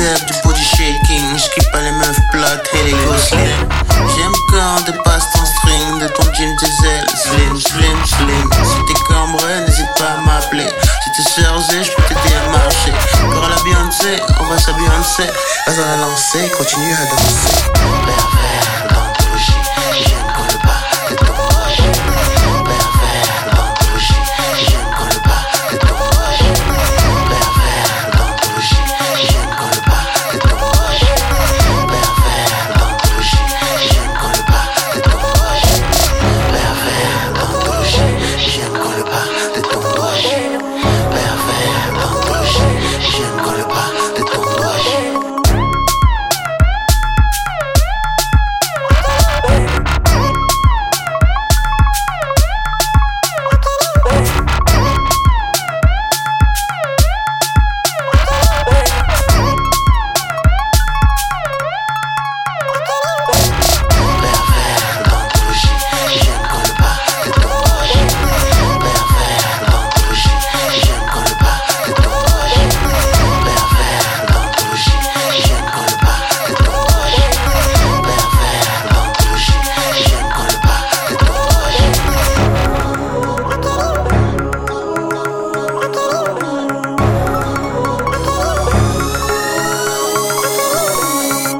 step, du body shaking. J'kiffe pas les meufs plates et les gosselins. J'aime quand dépasse ton string de ton jean diesel. Slim, slim, slim. Si t'es cambré, n'hésite pas à m'appeler. Si t'es chargé, j'peux t'aider à marcher. Pour la Beyoncé, on va sa Beyoncé. Vas à lancer, continue à danser.